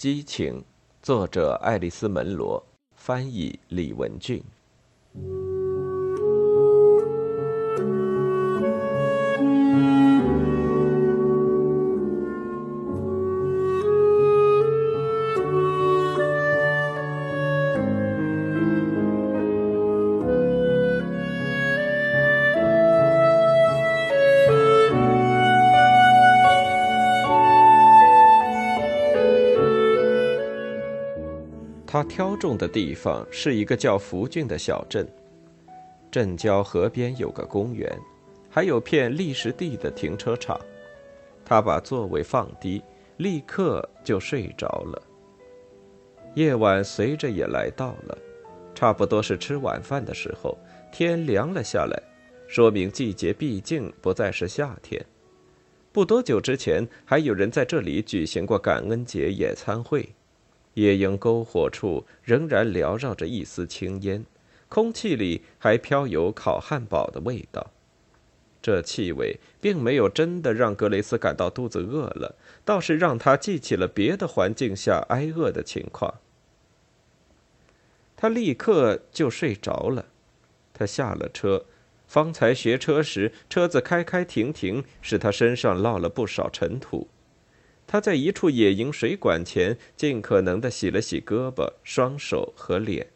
激情，作者爱丽丝·门罗，翻译李文俊。他挑中的地方是一个叫福郡的小镇，镇郊河边有个公园，还有片立石地的停车场。他把座位放低，立刻就睡着了。夜晚随着也来到了，差不多是吃晚饭的时候，天凉了下来，说明季节毕竟不再是夏天。不多久之前，还有人在这里举行过感恩节野餐会。野营篝火处仍然缭绕着一丝青烟，空气里还飘有烤汉堡的味道。这气味并没有真的让格雷斯感到肚子饿了，倒是让他记起了别的环境下挨饿的情况。他立刻就睡着了。他下了车，方才学车时车子开开停停，使他身上落了不少尘土。他在一处野营水管前尽可能地洗了洗胳膊、双手和脸，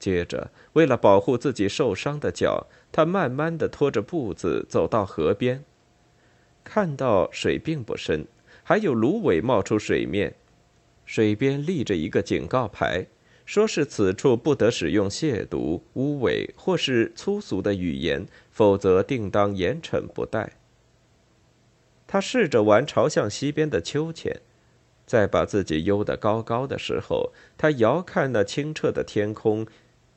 接着为了保护自己受伤的脚，他慢慢地拖着步子走到河边。看到水并不深，还有芦苇冒出水面，水边立着一个警告牌，说是此处不得使用亵渎、污秽或是粗俗的语言，否则定当严惩不贷。他试着玩朝向西边的秋千，在把自己悠得高高的时候，他遥看那清澈的天空，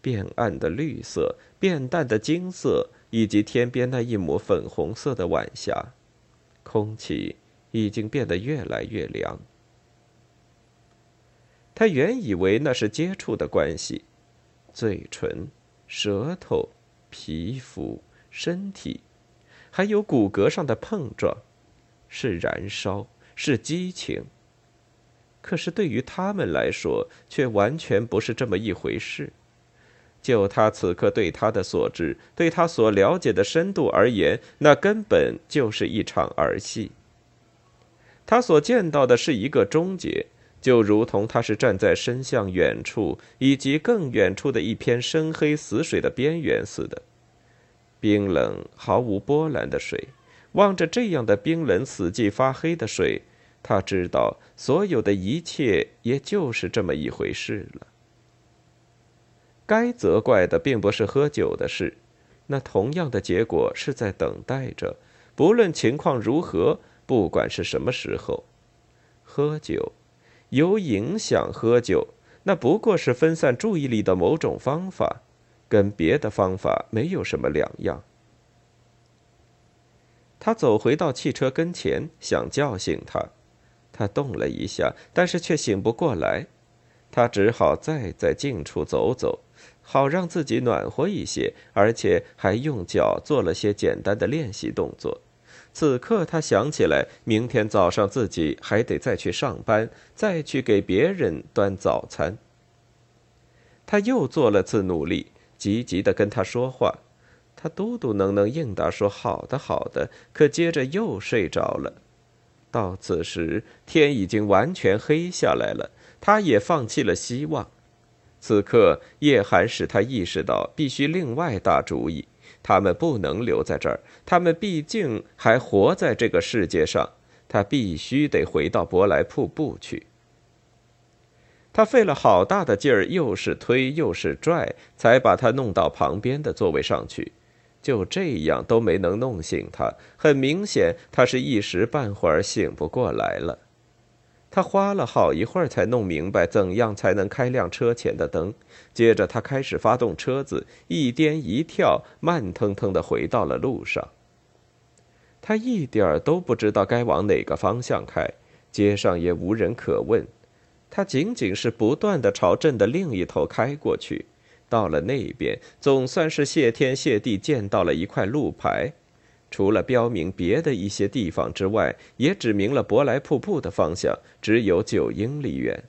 变暗的绿色，变淡的金色，以及天边那一抹粉红色的晚霞。空气已经变得越来越凉。他原以为那是接触的关系，嘴唇、舌头、皮肤、身体，还有骨骼上的碰撞。是燃烧，是激情。可是对于他们来说，却完全不是这么一回事。就他此刻对他的所知，对他所了解的深度而言，那根本就是一场儿戏。他所见到的是一个终结，就如同他是站在伸向远处以及更远处的一片深黑死水的边缘似的，冰冷毫无波澜的水。望着这样的冰冷、死寂、发黑的水，他知道所有的一切也就是这么一回事了。该责怪的并不是喝酒的事，那同样的结果是在等待着。不论情况如何，不管是什么时候，喝酒有影响。喝酒那不过是分散注意力的某种方法，跟别的方法没有什么两样。他走回到汽车跟前，想叫醒他。他动了一下，但是却醒不过来。他只好再在近处走走，好让自己暖和一些，而且还用脚做了些简单的练习动作。此刻他想起来，明天早上自己还得再去上班，再去给别人端早餐。他又做了次努力，积极的跟他说话。他嘟嘟囔囔应答说：“好的，好的。”可接着又睡着了。到此时，天已经完全黑下来了，他也放弃了希望。此刻，夜寒使他意识到必须另外打主意。他们不能留在这儿，他们毕竟还活在这个世界上。他必须得回到博莱瀑布去。他费了好大的劲儿，又是推又是拽，才把他弄到旁边的座位上去。就这样都没能弄醒他，很明显，他是一时半会儿醒不过来了。他花了好一会儿才弄明白怎样才能开亮车前的灯。接着，他开始发动车子，一颠一跳，慢腾腾的回到了路上。他一点儿都不知道该往哪个方向开，街上也无人可问。他仅仅是不断的朝镇的另一头开过去。到了那边，总算是谢天谢地见到了一块路牌，除了标明别的一些地方之外，也指明了博莱瀑布的方向，只有九英里远。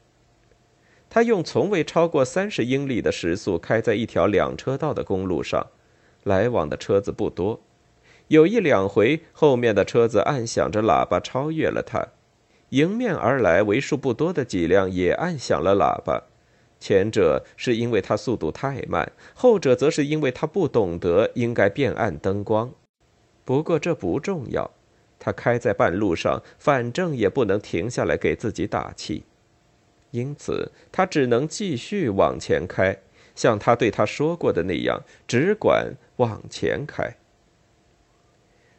他用从未超过三十英里的时速开在一条两车道的公路上，来往的车子不多。有一两回，后面的车子按响着喇叭超越了他，迎面而来为数不多的几辆也按响了喇叭。前者是因为他速度太慢，后者则是因为他不懂得应该变暗灯光。不过这不重要，他开在半路上，反正也不能停下来给自己打气。因此，他只能继续往前开，像他对他说过的那样，只管往前开。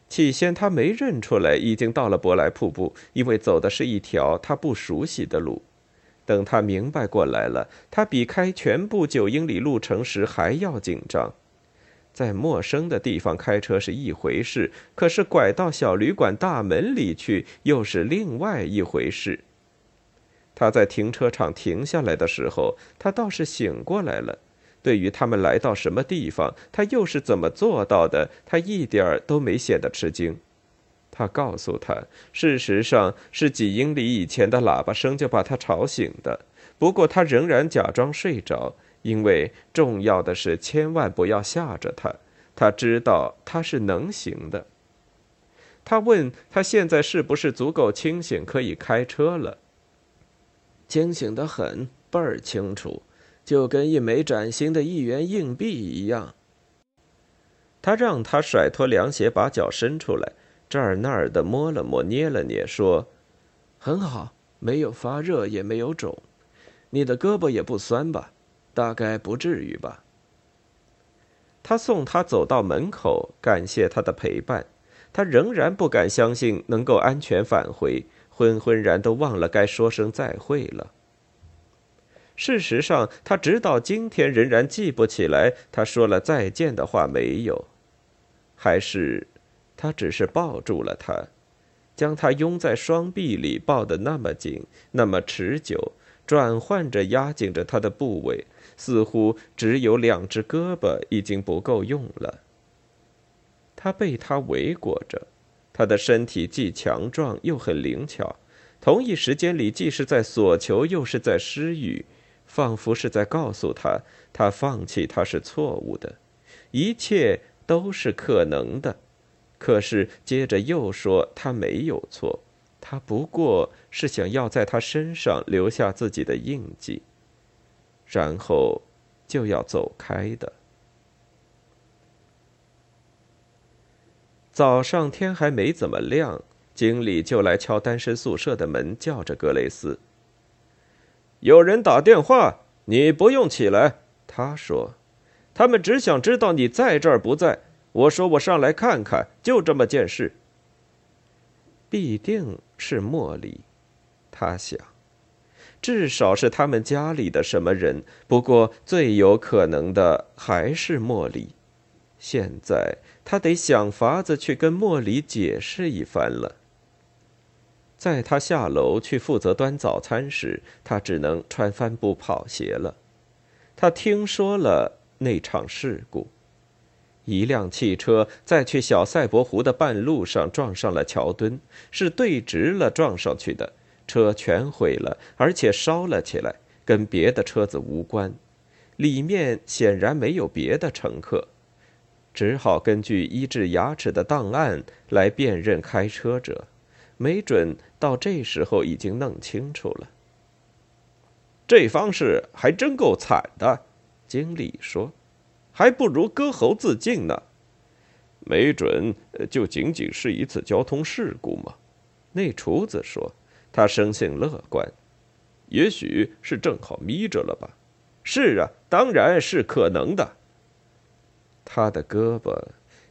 起先，他没认出来已经到了博莱瀑布，因为走的是一条他不熟悉的路。等他明白过来了，他比开全部九英里路程时还要紧张。在陌生的地方开车是一回事，可是拐到小旅馆大门里去又是另外一回事。他在停车场停下来的时候，他倒是醒过来了。对于他们来到什么地方，他又是怎么做到的，他一点儿都没显得吃惊。他告诉他，事实上是几英里以前的喇叭声就把他吵醒的。不过他仍然假装睡着，因为重要的是千万不要吓着他。他知道他是能行的。他问他现在是不是足够清醒，可以开车了。清醒的很，倍儿清楚，就跟一枚崭新的一元硬币一样。他让他甩脱凉鞋，把脚伸出来，这儿那儿的摸了摸，捏了捏，说：“很好，没有发热，也没有肿。你的胳膊也不酸吧？大概不至于吧。”他送他走到门口，感谢他的陪伴。他仍然不敢相信能够安全返回。昏昏然都忘了该说声再会了。事实上，他直到今天仍然记不起来他说了再见的话没有，还是他只是抱住了他，将他拥在双臂里，抱得那么紧，那么持久，转换着压紧着他的部位，似乎只有两只胳膊已经不够用了。他被他围裹着。他的身体既强壮又很灵巧，同一时间里既是在索求又是在施予，仿佛是在告诉他，他放弃他是错误的，一切都是可能的。可是接着又说他没有错，他不过是想要在他身上留下自己的印记，然后就要走开的。早上天还没怎么亮，经理就来敲单身宿舍的门，叫着格雷斯。有人打电话，你不用起来。他说：“他们只想知道你在这儿不在。”我说：“我上来看看，就这么件事。”必定是莫莉，他想，至少是他们家里的什么人。不过最有可能的还是莫莉。现在他得想法子去跟莫莉解释一番了。在他下楼去负责端早餐时，他只能穿帆布跑鞋了。他听说了那场事故，一辆汽车在去小赛博湖的半路上撞上了桥墩，是对直了撞上去的，车全毁了，而且烧了起来，跟别的车子无关，里面显然没有别的乘客。只好根据医治牙齿的档案来辨认开车者，没准到这时候已经弄清楚了。这方式还真够惨的，经理说，还不如割喉自尽呢。没准就仅仅是一次交通事故嘛，那厨子说，他生性乐观，也许是正好眯着了吧。是啊，当然是可能的。他的胳膊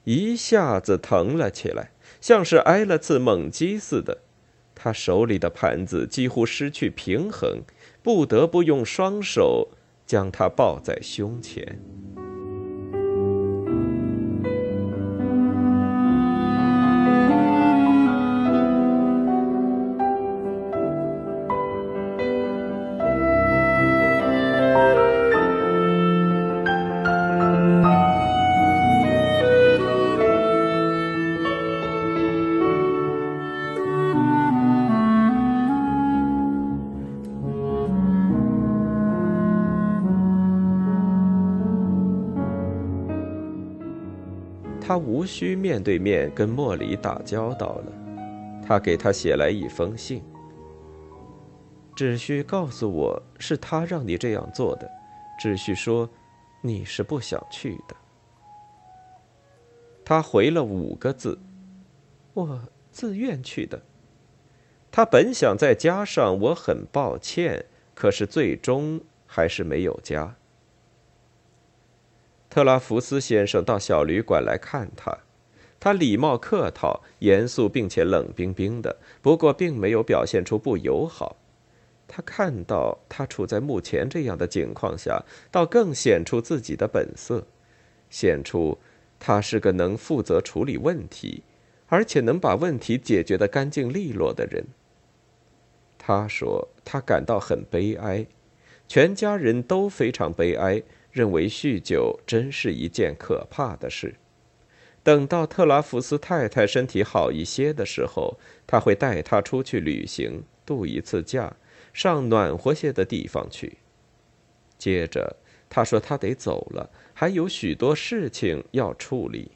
一下子疼了起来，像是挨了次猛击似的。他手里的盘子几乎失去平衡，不得不用双手将它抱在胸前。他无需面对面跟莫里打交道了。他给他写来一封信，只需告诉我是他让你这样做的，只需说你是不想去的。他回了五个字：“我自愿去的。”他本想再加上“我很抱歉”，可是最终还是没有加。特拉福斯先生到小旅馆来看他，他礼貌客套、严肃并且冷冰冰的，不过并没有表现出不友好。他看到他处在目前这样的境况下，倒更显出自己的本色，显出他是个能负责处理问题，而且能把问题解决得干净利落的人。他说他感到很悲哀，全家人都非常悲哀。认为酗酒真是一件可怕的事。等到特拉福斯太太身体好一些的时候，他会带她出去旅行，度一次假，上暖和些的地方去。接着，他说他得走了，还有许多事情要处理。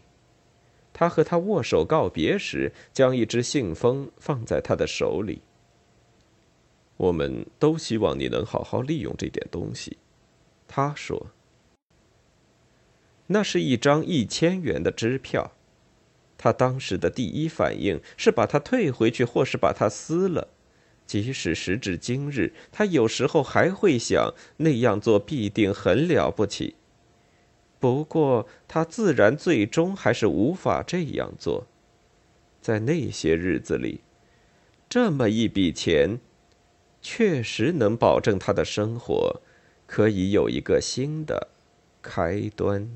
他和他握手告别时，将一只信封放在他的手里。我们都希望你能好好利用这点东西，他说。那是一张一千元的支票，他当时的第一反应是把它退回去，或是把它撕了。即使时至今日，他有时候还会想那样做必定很了不起。不过，他自然最终还是无法这样做。在那些日子里，这么一笔钱，确实能保证他的生活可以有一个新的开端。